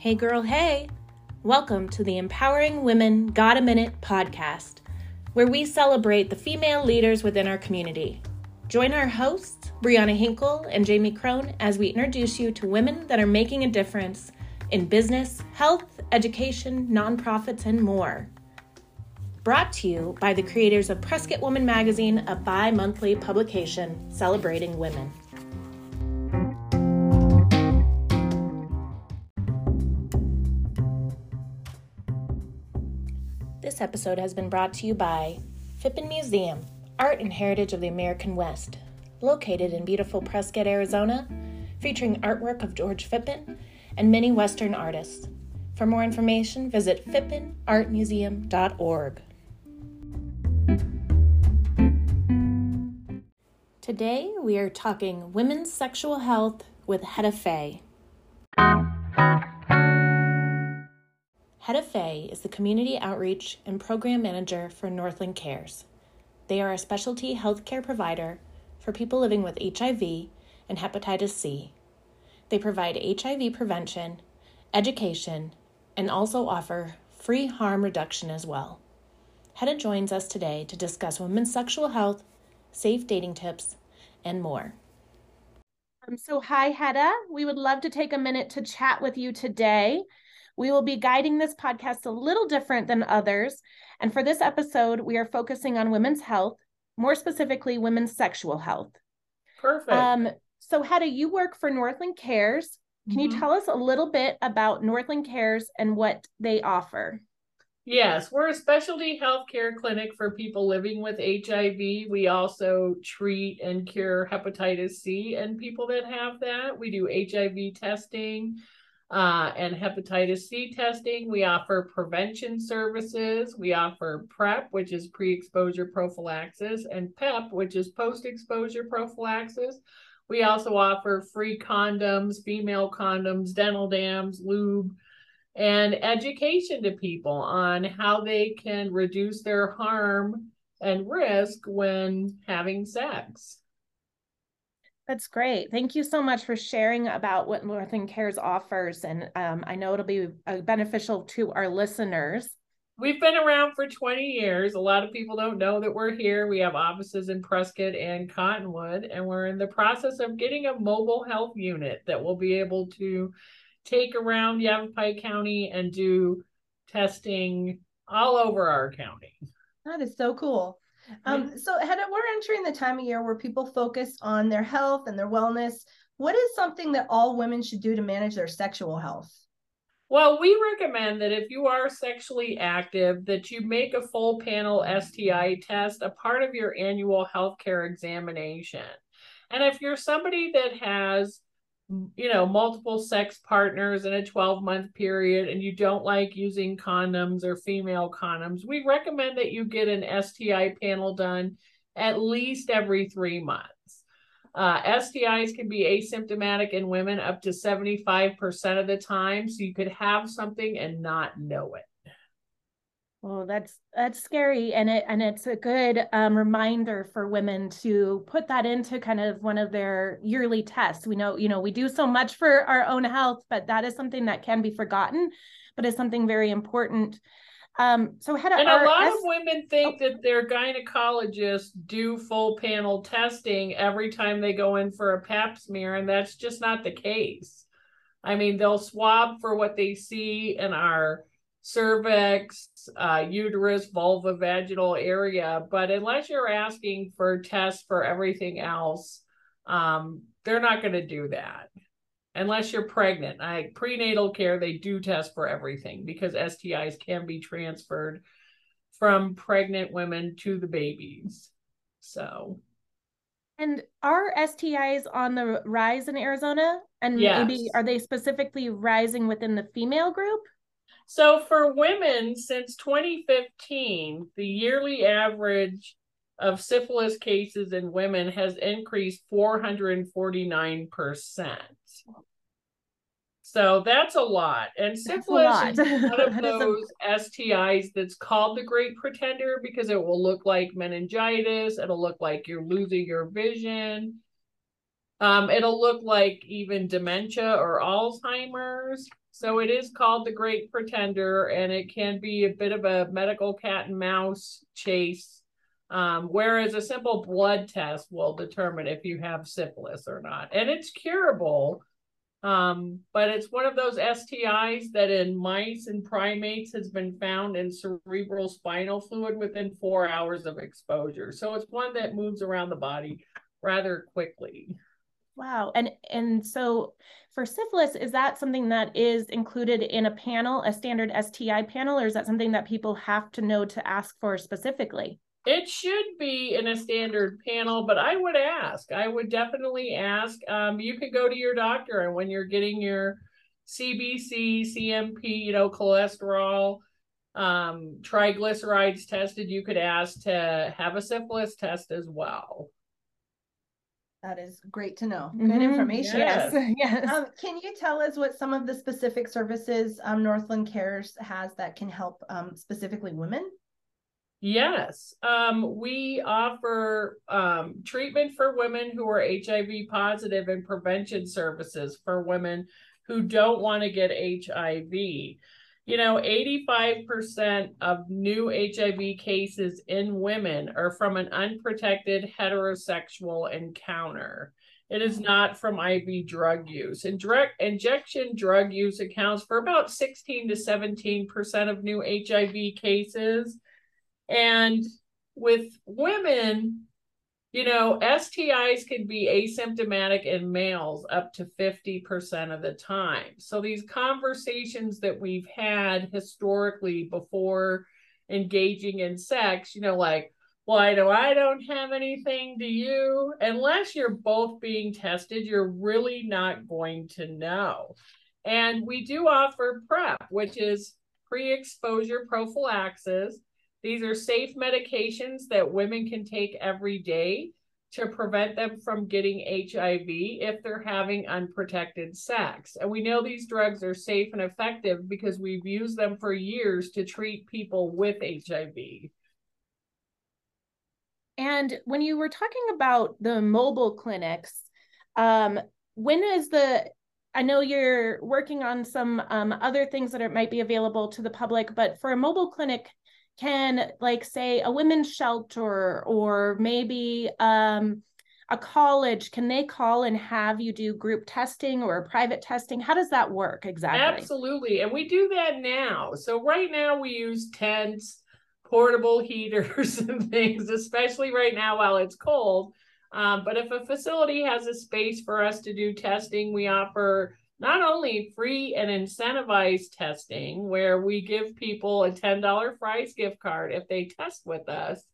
Hey, girl, hey! Welcome to the Empowering Women Got a Minute podcast, where we celebrate the female leaders within our community. Join our hosts, Brianna Hinkle and Jamie Crone, as we introduce you to women that are making a difference in business, health, education, nonprofits, and more. Brought to you by the creators of Prescott Woman Magazine, a bi monthly publication celebrating women. This episode has been brought to you by Phippen Museum, Art and Heritage of the American West, located in beautiful Prescott, Arizona, featuring artwork of George Phippen and many Western artists. For more information, visit phippenartmuseum.org. Today, we are talking women's sexual health with Hedda Fay. Hedda Fay is the Community Outreach and Program Manager for Northland Cares. They are a specialty healthcare provider for people living with HIV and hepatitis C. They provide HIV prevention, education, and also offer free harm reduction as well. Hedda joins us today to discuss women's sexual health, safe dating tips, and more. Um, so, hi, Hedda. We would love to take a minute to chat with you today. We will be guiding this podcast a little different than others. And for this episode, we are focusing on women's health, more specifically, women's sexual health. Perfect. Um, so, Hedda, you work for Northland Cares. Can mm-hmm. you tell us a little bit about Northland Cares and what they offer? Yes, we're a specialty healthcare clinic for people living with HIV. We also treat and cure hepatitis C and people that have that. We do HIV testing uh, and hepatitis C testing. We offer prevention services. We offer PrEP, which is pre exposure prophylaxis, and PEP, which is post exposure prophylaxis. We also offer free condoms, female condoms, dental dams, lube, and education to people on how they can reduce their harm and risk when having sex. That's great. Thank you so much for sharing about what Northland Cares offers. And um, I know it'll be uh, beneficial to our listeners. We've been around for 20 years. A lot of people don't know that we're here. We have offices in Prescott and Cottonwood, and we're in the process of getting a mobile health unit that will be able to take around Yavapai County and do testing all over our county. That is so cool. Um, so Hedda, we're entering the time of year where people focus on their health and their wellness. What is something that all women should do to manage their sexual health? Well, we recommend that if you are sexually active, that you make a full panel STI test a part of your annual healthcare examination. And if you're somebody that has you know, multiple sex partners in a 12 month period and you don't like using condoms or female condoms, we recommend that you get an STI panel done at least every three months. Uh, STIs can be asymptomatic in women up to 75% of the time. So you could have something and not know it. Well, that's that's scary, and it and it's a good um, reminder for women to put that into kind of one of their yearly tests. We know, you know, we do so much for our own health, but that is something that can be forgotten, but is something very important. Um, so, had and a lot S- of women think oh. that their gynecologists do full panel testing every time they go in for a Pap smear, and that's just not the case. I mean, they'll swab for what they see in our cervix, uh, uterus, vulva, vaginal area. But unless you're asking for tests for everything else, um, they're not going to do that unless you're pregnant. Like prenatal care, they do test for everything because STIs can be transferred from pregnant women to the babies. So. And are STIs on the rise in Arizona? And yes. maybe are they specifically rising within the female group? So for women, since 2015, the yearly average of syphilis cases in women has increased 449%. So that's a lot. And syphilis lot. is one of those. STIs that's called the great pretender because it will look like meningitis, it'll look like you're losing your vision. Um, it'll look like even dementia or Alzheimer's. So it is called the Great Pretender, and it can be a bit of a medical cat and mouse chase. Um, whereas a simple blood test will determine if you have syphilis or not. And it's curable, um, but it's one of those STIs that in mice and primates has been found in cerebral spinal fluid within four hours of exposure. So it's one that moves around the body rather quickly. Wow. And and so for syphilis, is that something that is included in a panel, a standard STI panel, or is that something that people have to know to ask for specifically? It should be in a standard panel, but I would ask. I would definitely ask. Um, you could go to your doctor, and when you're getting your CBC, CMP, you know, cholesterol, um, triglycerides tested, you could ask to have a syphilis test as well. That is great to know. Good mm-hmm. information. Yes. yes. Um, can you tell us what some of the specific services um, Northland Cares has that can help um, specifically women? Yes. Um, we offer um, treatment for women who are HIV positive and prevention services for women who don't want to get HIV you know, 85% of new HIV cases in women are from an unprotected heterosexual encounter. It is not from IV drug use. And direct injection drug use accounts for about 16 to 17% of new HIV cases. And with women, you know, STIs can be asymptomatic in males up to 50% of the time. So these conversations that we've had historically before engaging in sex, you know, like, why do I don't have anything to you? Unless you're both being tested, you're really not going to know. And we do offer PrEP, which is pre exposure prophylaxis these are safe medications that women can take every day to prevent them from getting HIV if they're having unprotected sex. And we know these drugs are safe and effective because we've used them for years to treat people with HIV. And when you were talking about the mobile clinics, um, when is the I know you're working on some um, other things that are, might be available to the public, but for a mobile clinic, can like say a women's shelter or maybe um, a college can they call and have you do group testing or private testing? How does that work exactly? Absolutely and we do that now. So right now we use tents portable heaters and things especially right now while it's cold. Um, but if a facility has a space for us to do testing we offer not only free and incentivized testing, where we give people a $10 Fry's gift card if they test with us,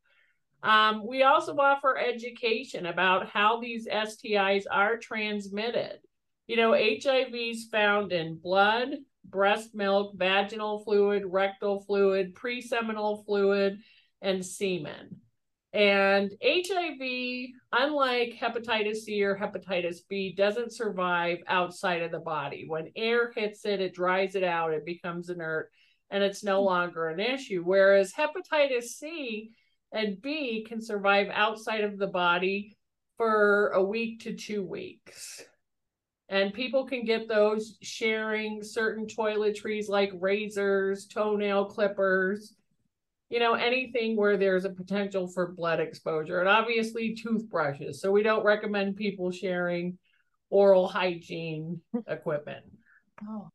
um, we also offer education about how these STIs are transmitted. You know, HIV is found in blood, breast milk, vaginal fluid, rectal fluid, pre-seminal fluid, and semen. And HIV, unlike hepatitis C or hepatitis B, doesn't survive outside of the body. When air hits it, it dries it out, it becomes inert, and it's no longer an issue. Whereas hepatitis C and B can survive outside of the body for a week to two weeks. And people can get those sharing certain toiletries like razors, toenail clippers, you know, anything where there's a potential for blood exposure, and obviously toothbrushes. So we don't recommend people sharing oral hygiene equipment. Oh,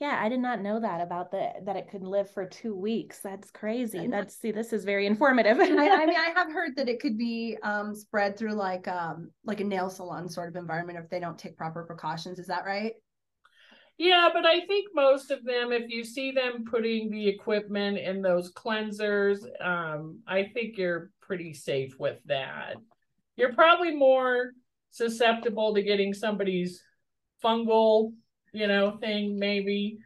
yeah, I did not know that about the that it could live for two weeks. That's crazy. That's see, this is very informative. I, I, mean, I have heard that it could be um, spread through like um, like a nail salon sort of environment if they don't take proper precautions. Is that right? Yeah, but I think most of them, if you see them putting the equipment in those cleansers, um, I think you're pretty safe with that. You're probably more susceptible to getting somebody's fungal, you know, thing maybe.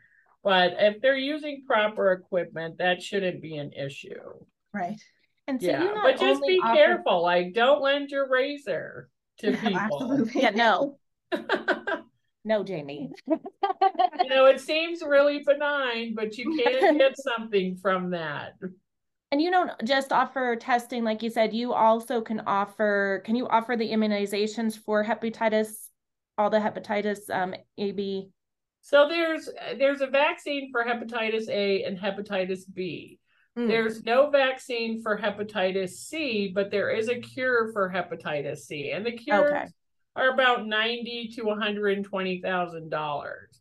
But if they're using proper equipment, that shouldn't be an issue. Right. And so yeah, but just be offer... careful. Like, don't lend your razor to people. Absolutely. Yeah, no. No, Jamie. you know, it seems really benign, but you can get something from that. And you don't just offer testing, like you said, you also can offer, can you offer the immunizations for hepatitis, all the hepatitis um, AB? So there's there's a vaccine for hepatitis A and hepatitis B. Mm. There's no vaccine for hepatitis C, but there is a cure for hepatitis C, and the cure okay. Are about ninety to one hundred and twenty thousand dollars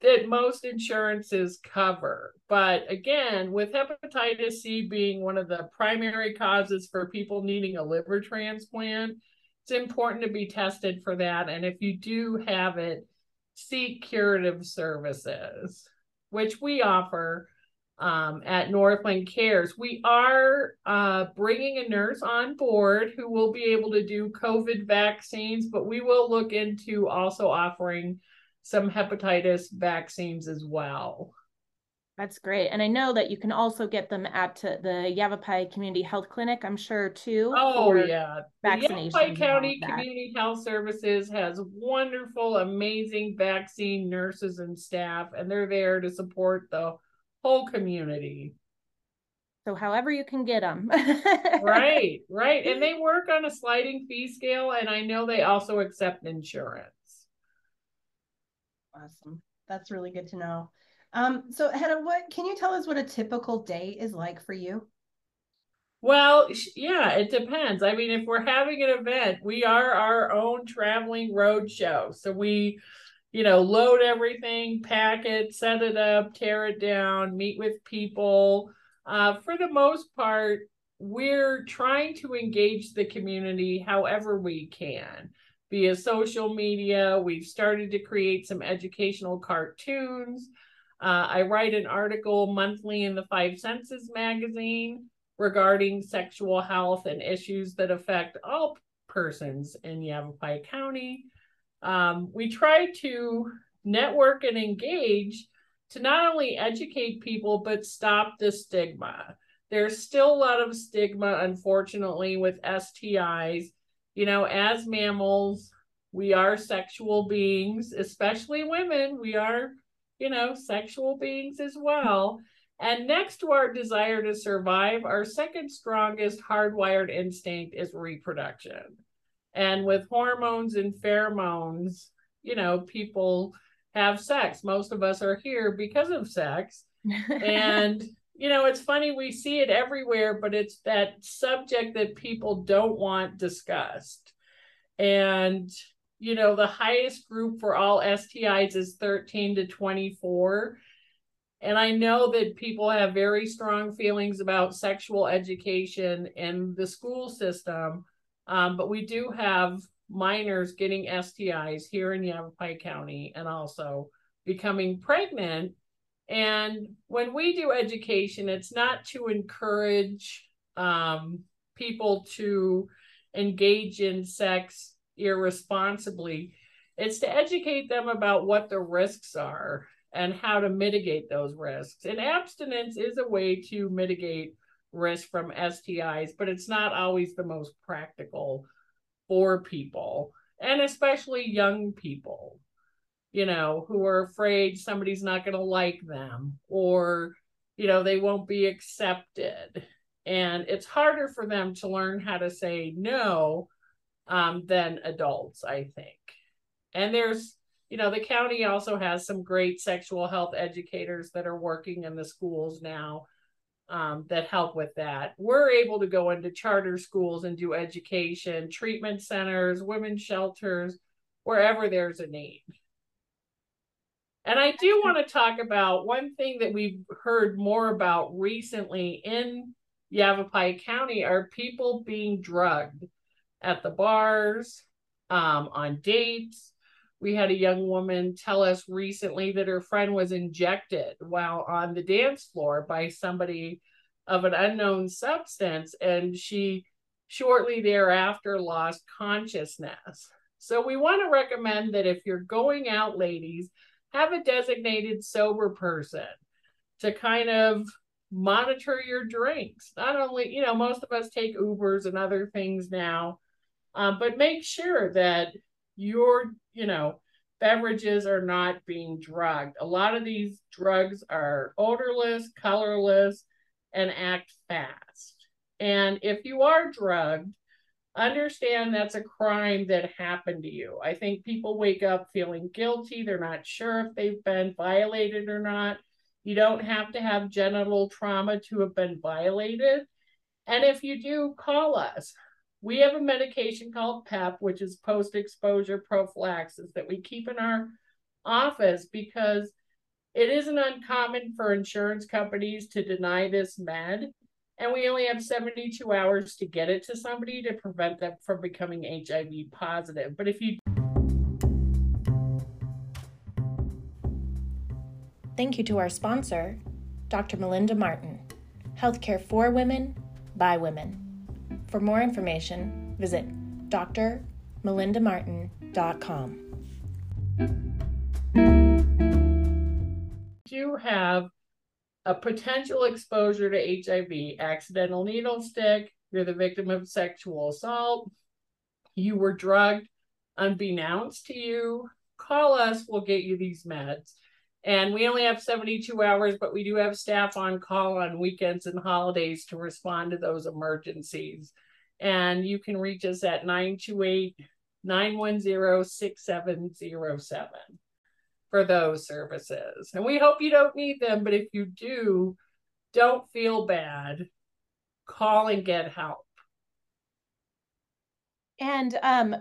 that most insurances cover. But again, with hepatitis C being one of the primary causes for people needing a liver transplant, it's important to be tested for that. And if you do have it, seek curative services, which we offer um, at Northland Cares. We are uh, bringing a nurse on board who will be able to do COVID vaccines, but we will look into also offering some hepatitis vaccines as well. That's great. And I know that you can also get them at the Yavapai Community Health Clinic, I'm sure too. Oh, yeah. Vaccination. Yavapai County Community Health Services has wonderful, amazing vaccine nurses and staff, and they're there to support the whole community. So, however, you can get them. right, right. And they work on a sliding fee scale, and I know they also accept insurance. Awesome. That's really good to know. Um, so Hedda, what can you tell us what a typical day is like for you? Well, yeah, it depends. I mean, if we're having an event, we are our own traveling road show. So we, you know, load everything, pack it, set it up, tear it down, meet with people. Uh, for the most part, we're trying to engage the community however we can via social media. We've started to create some educational cartoons. Uh, I write an article monthly in the Five Senses magazine regarding sexual health and issues that affect all persons in Yavapai County. Um, we try to network and engage to not only educate people, but stop the stigma. There's still a lot of stigma, unfortunately, with STIs you know, as mammals, we are sexual beings, especially women. We are, you know, sexual beings as well. And next to our desire to survive, our second strongest hardwired instinct is reproduction. And with hormones and pheromones, you know, people have sex. Most of us are here because of sex. and you know, it's funny, we see it everywhere, but it's that subject that people don't want discussed. And, you know, the highest group for all STIs is 13 to 24. And I know that people have very strong feelings about sexual education in the school system, um, but we do have minors getting STIs here in Yavapai County and also becoming pregnant and when we do education, it's not to encourage um, people to engage in sex irresponsibly. It's to educate them about what the risks are and how to mitigate those risks. And abstinence is a way to mitigate risk from STIs, but it's not always the most practical for people, and especially young people you know, who are afraid somebody's not going to like them or, you know, they won't be accepted. And it's harder for them to learn how to say no um, than adults, I think. And there's, you know, the county also has some great sexual health educators that are working in the schools now um, that help with that. We're able to go into charter schools and do education, treatment centers, women's shelters, wherever there's a need. And I do want to talk about one thing that we've heard more about recently in Yavapai County are people being drugged at the bars, um, on dates. We had a young woman tell us recently that her friend was injected while on the dance floor by somebody of an unknown substance, and she shortly thereafter lost consciousness. So, we want to recommend that if you're going out, ladies, have a designated sober person to kind of monitor your drinks. Not only, you know, most of us take Ubers and other things now, um, but make sure that your, you know, beverages are not being drugged. A lot of these drugs are odorless, colorless, and act fast. And if you are drugged, understand that's a crime that happened to you. I think people wake up feeling guilty. They're not sure if they've been violated or not. You don't have to have genital trauma to have been violated. And if you do, call us. We have a medication called PEP, which is post exposure prophylaxis, that we keep in our office because it isn't uncommon for insurance companies to deny this med. And we only have 72 hours to get it to somebody to prevent them from becoming HIV positive. But if you Thank you to our sponsor, Dr. Melinda Martin, Healthcare for Women by Women. For more information, visit drmelindamartin.com. Do you have a potential exposure to HIV, accidental needle stick, you're the victim of sexual assault, you were drugged unbeknownst to you, call us, we'll get you these meds. And we only have 72 hours, but we do have staff on call on weekends and holidays to respond to those emergencies. And you can reach us at 928 910 6707 for those services. And we hope you don't need them, but if you do, don't feel bad. Call and get help. And um,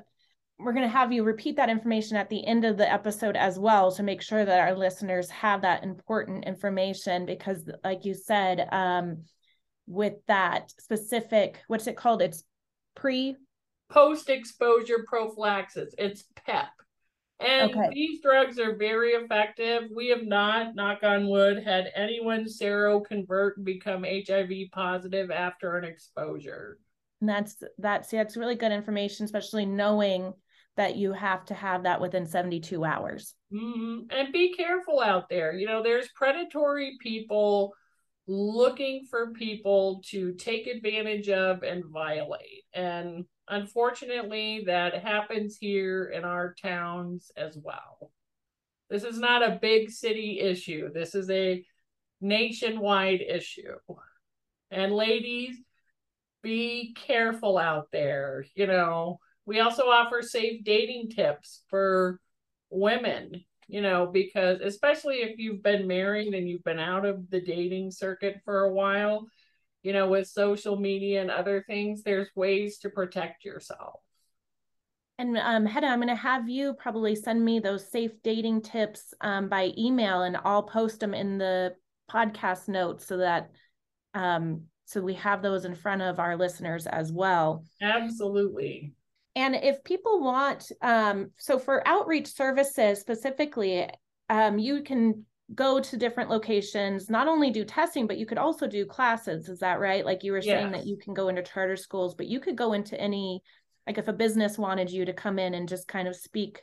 we're going to have you repeat that information at the end of the episode as well to make sure that our listeners have that important information because like you said um, with that specific what's it called? It's pre? Post exposure prophylaxis. It's pep and okay. these drugs are very effective. We have not knock on wood had anyone sero convert and become hiv positive after an exposure. And that's that's that's really good information especially knowing that you have to have that within 72 hours. Mm-hmm. And be careful out there. You know, there's predatory people looking for people to take advantage of and violate. And unfortunately, that happens here in our towns as well. This is not a big city issue, this is a nationwide issue. And ladies, be careful out there. You know, we also offer safe dating tips for women, you know, because especially if you've been married and you've been out of the dating circuit for a while, you know, with social media and other things, there's ways to protect yourself. And um, Hedda, I'm going to have you probably send me those safe dating tips um, by email, and I'll post them in the podcast notes so that um, so we have those in front of our listeners as well. Absolutely. And if people want, um, so for outreach services specifically, um, you can go to different locations, not only do testing, but you could also do classes. Is that right? Like you were yes. saying that you can go into charter schools, but you could go into any, like if a business wanted you to come in and just kind of speak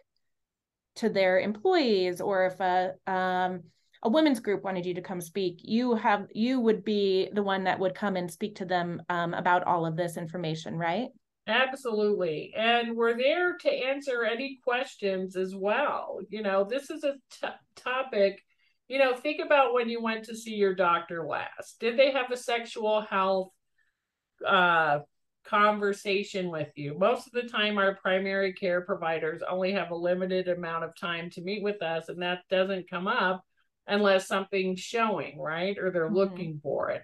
to their employees, or if a um, a women's group wanted you to come speak, you have you would be the one that would come and speak to them um, about all of this information, right? Absolutely. And we're there to answer any questions as well. You know, this is a t- topic, you know, think about when you went to see your doctor last. Did they have a sexual health uh, conversation with you? Most of the time, our primary care providers only have a limited amount of time to meet with us, and that doesn't come up unless something's showing, right? Or they're mm-hmm. looking for it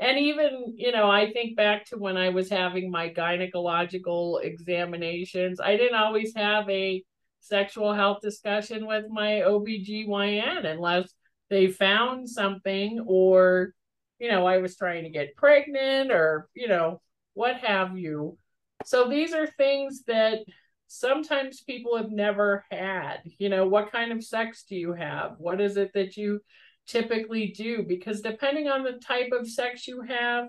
and even you know i think back to when i was having my gynecological examinations i didn't always have a sexual health discussion with my obgyn unless they found something or you know i was trying to get pregnant or you know what have you. So these are things that sometimes people have never had. You know what kind of sex do you have? What is it that you typically do because depending on the type of sex you have,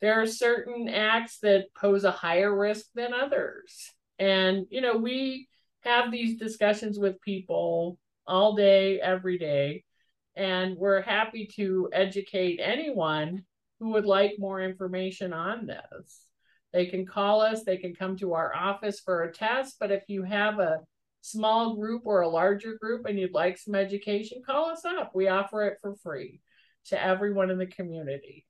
there are certain acts that pose a higher risk than others. And, you know, we have these discussions with people all day, every day, and we're happy to educate anyone who would like more information on this. They can call us, they can come to our office for a test, but if you have a small group or a larger group and you'd like some education, call us up. We offer it for free to everyone in the community.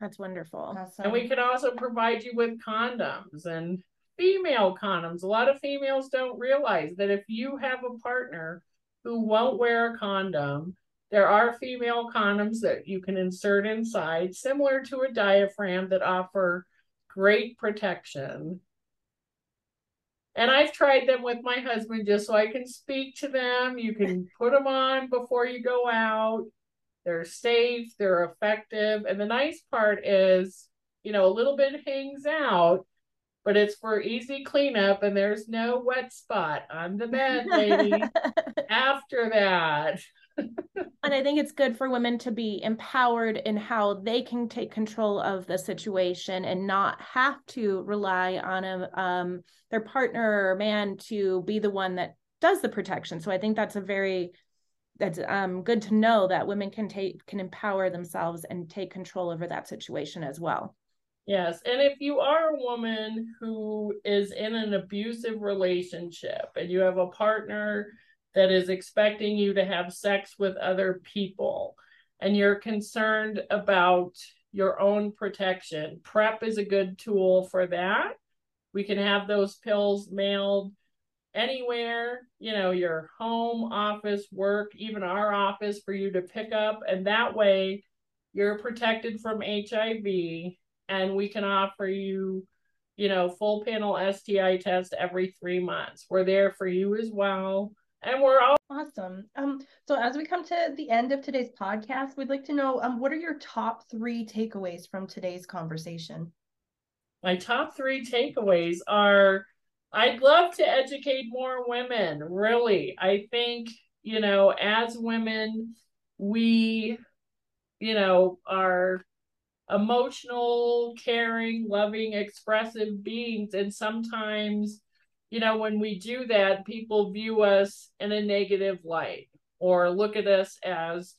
That's wonderful. Awesome. And we can also provide you with condoms and female condoms. A lot of females don't realize that if you have a partner who won't wear a condom, there are female condoms that you can insert inside, similar to a diaphragm, that offer great protection. And I've tried them with my husband just so I can speak to them. You can put them on before you go out. They're safe, they're effective. And the nice part is, you know, a little bit hangs out, but it's for easy cleanup and there's no wet spot on the bed, lady. after that. And I think it's good for women to be empowered in how they can take control of the situation and not have to rely on a, um, their partner or man to be the one that does the protection. So I think that's a very that's um, good to know that women can take can empower themselves and take control over that situation as well. Yes, and if you are a woman who is in an abusive relationship and you have a partner that is expecting you to have sex with other people and you're concerned about your own protection, PrEP is a good tool for that. We can have those pills mailed anywhere, you know, your home, office, work, even our office for you to pick up. And that way you're protected from HIV and we can offer you, you know, full panel STI test every three months. We're there for you as well. And we're all awesome. Um, so as we come to the end of today's podcast, we'd like to know um what are your top three takeaways from today's conversation? My top three takeaways are I'd love to educate more women, really. I think, you know, as women, we, you know, are emotional, caring, loving, expressive beings. And sometimes, you know, when we do that, people view us in a negative light or look at us as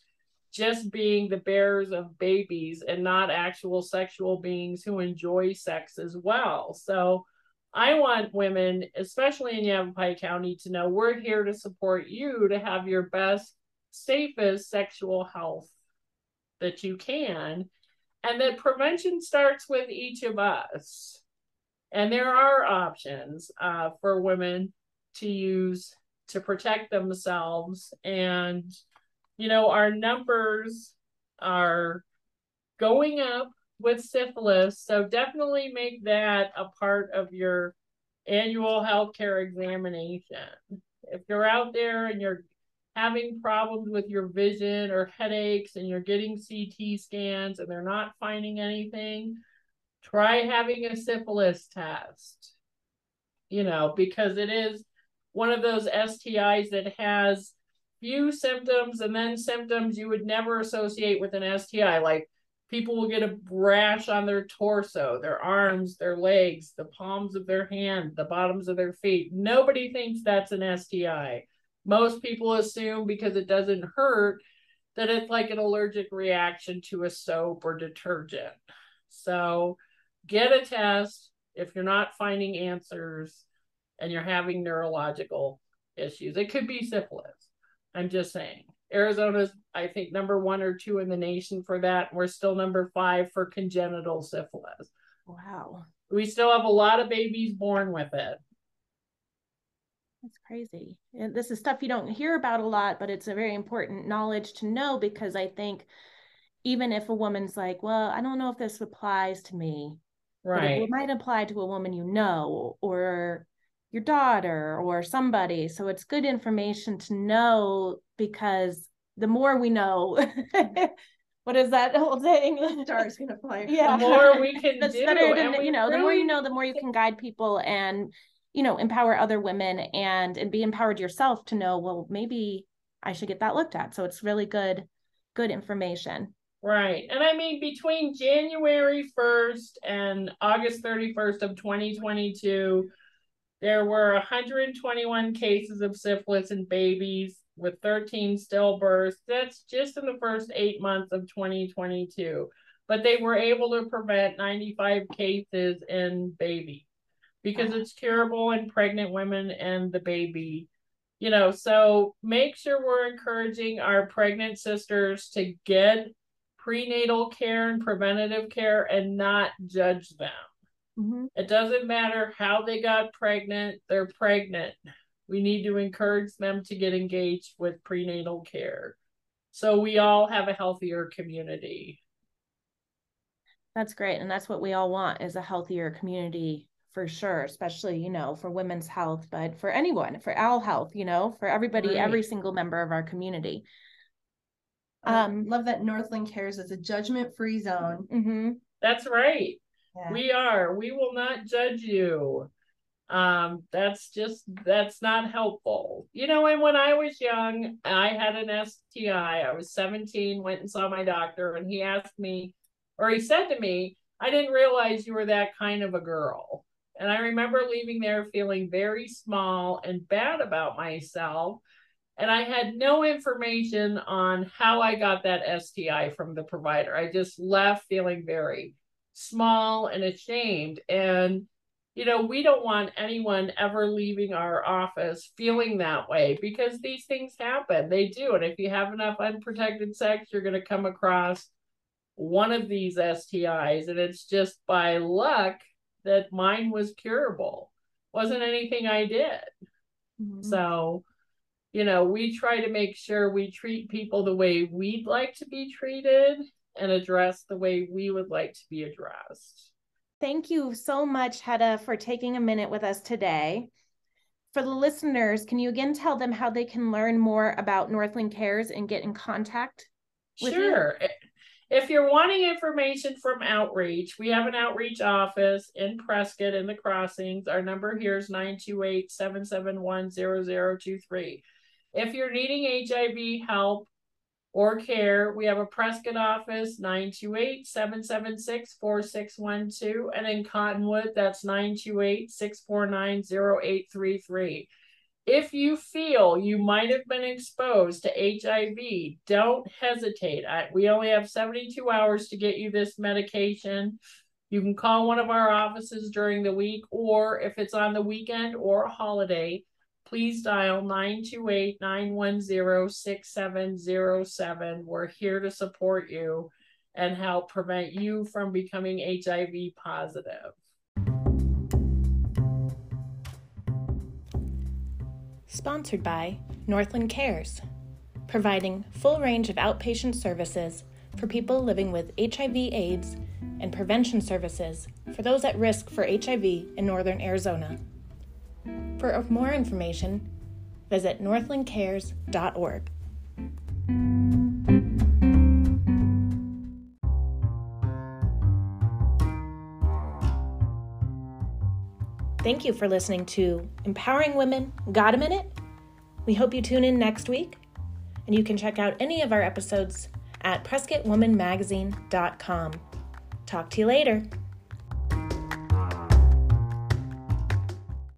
just being the bearers of babies and not actual sexual beings who enjoy sex as well. So, I want women, especially in Yavapai County, to know we're here to support you to have your best, safest sexual health that you can. And that prevention starts with each of us. And there are options uh, for women to use to protect themselves. And, you know, our numbers are going up with syphilis. So definitely make that a part of your annual healthcare examination. If you're out there and you're having problems with your vision or headaches and you're getting CT scans and they're not finding anything, try having a syphilis test. You know, because it is one of those STIs that has few symptoms and then symptoms you would never associate with an STI, like people will get a rash on their torso, their arms, their legs, the palms of their hand, the bottoms of their feet. Nobody thinks that's an STI. Most people assume because it doesn't hurt that it's like an allergic reaction to a soap or detergent. So get a test if you're not finding answers and you're having neurological issues. It could be syphilis. I'm just saying. Arizona's, I think, number one or two in the nation for that. We're still number five for congenital syphilis. Wow. We still have a lot of babies born with it. That's crazy. And this is stuff you don't hear about a lot, but it's a very important knowledge to know because I think even if a woman's like, well, I don't know if this applies to me, right. it might apply to a woman you know or your daughter or somebody. So it's good information to know because the more we know, what is that whole thing? The star's gonna fly. Yeah. The more we can That's do. Better than, you know, really... the more you know, the more you can guide people and, you know, empower other women and and be empowered yourself to know, well, maybe I should get that looked at. So it's really good, good information. Right. And I mean, between January 1st and August 31st of 2022, there were 121 cases of syphilis in babies with 13 stillbirths. That's just in the first eight months of 2022. But they were able to prevent 95 cases in babies because it's curable in pregnant women and the baby. You know, so make sure we're encouraging our pregnant sisters to get prenatal care and preventative care and not judge them. Mm-hmm. It doesn't matter how they got pregnant, they're pregnant. We need to encourage them to get engaged with prenatal care. So we all have a healthier community. That's great. And that's what we all want is a healthier community for sure, especially, you know, for women's health, but for anyone, for our health, you know, for everybody, right. every single member of our community. Um, love that Northland Cares is a judgment free zone. Mm-hmm. That's right. Yeah. We are. We will not judge you. Um, that's just that's not helpful. You know, and when I was young, I had an STI. I was 17, went and saw my doctor, and he asked me, or he said to me, I didn't realize you were that kind of a girl. And I remember leaving there feeling very small and bad about myself. And I had no information on how I got that STI from the provider. I just left feeling very small and ashamed. And, you know, we don't want anyone ever leaving our office feeling that way because these things happen. They do. And if you have enough unprotected sex, you're going to come across one of these STIs. And it's just by luck that mine was curable. Wasn't anything I did. Mm-hmm. So, you know, we try to make sure we treat people the way we'd like to be treated and address the way we would like to be addressed. Thank you so much, Hedda, for taking a minute with us today. For the listeners, can you again tell them how they can learn more about Northland Cares and get in contact? sure. You? If you're wanting information from outreach, we have an outreach office in Prescott in the crossings. Our number here is 928 771 0023. If you're needing HIV help or care, we have a Prescott office 928 776 4612. And in Cottonwood, that's 928 649 0833. If you feel you might have been exposed to HIV, don't hesitate. I, we only have 72 hours to get you this medication. You can call one of our offices during the week, or if it's on the weekend or a holiday, please dial 928 910 6707. We're here to support you and help prevent you from becoming HIV positive. Sponsored by Northland Cares, providing full range of outpatient services for people living with HIV/AIDS and prevention services for those at risk for HIV in northern Arizona. For more information, visit northlandcares.org. Thank you for listening to Empowering Women Got a Minute? We hope you tune in next week, and you can check out any of our episodes at PrescottWomanMagazine.com. Talk to you later.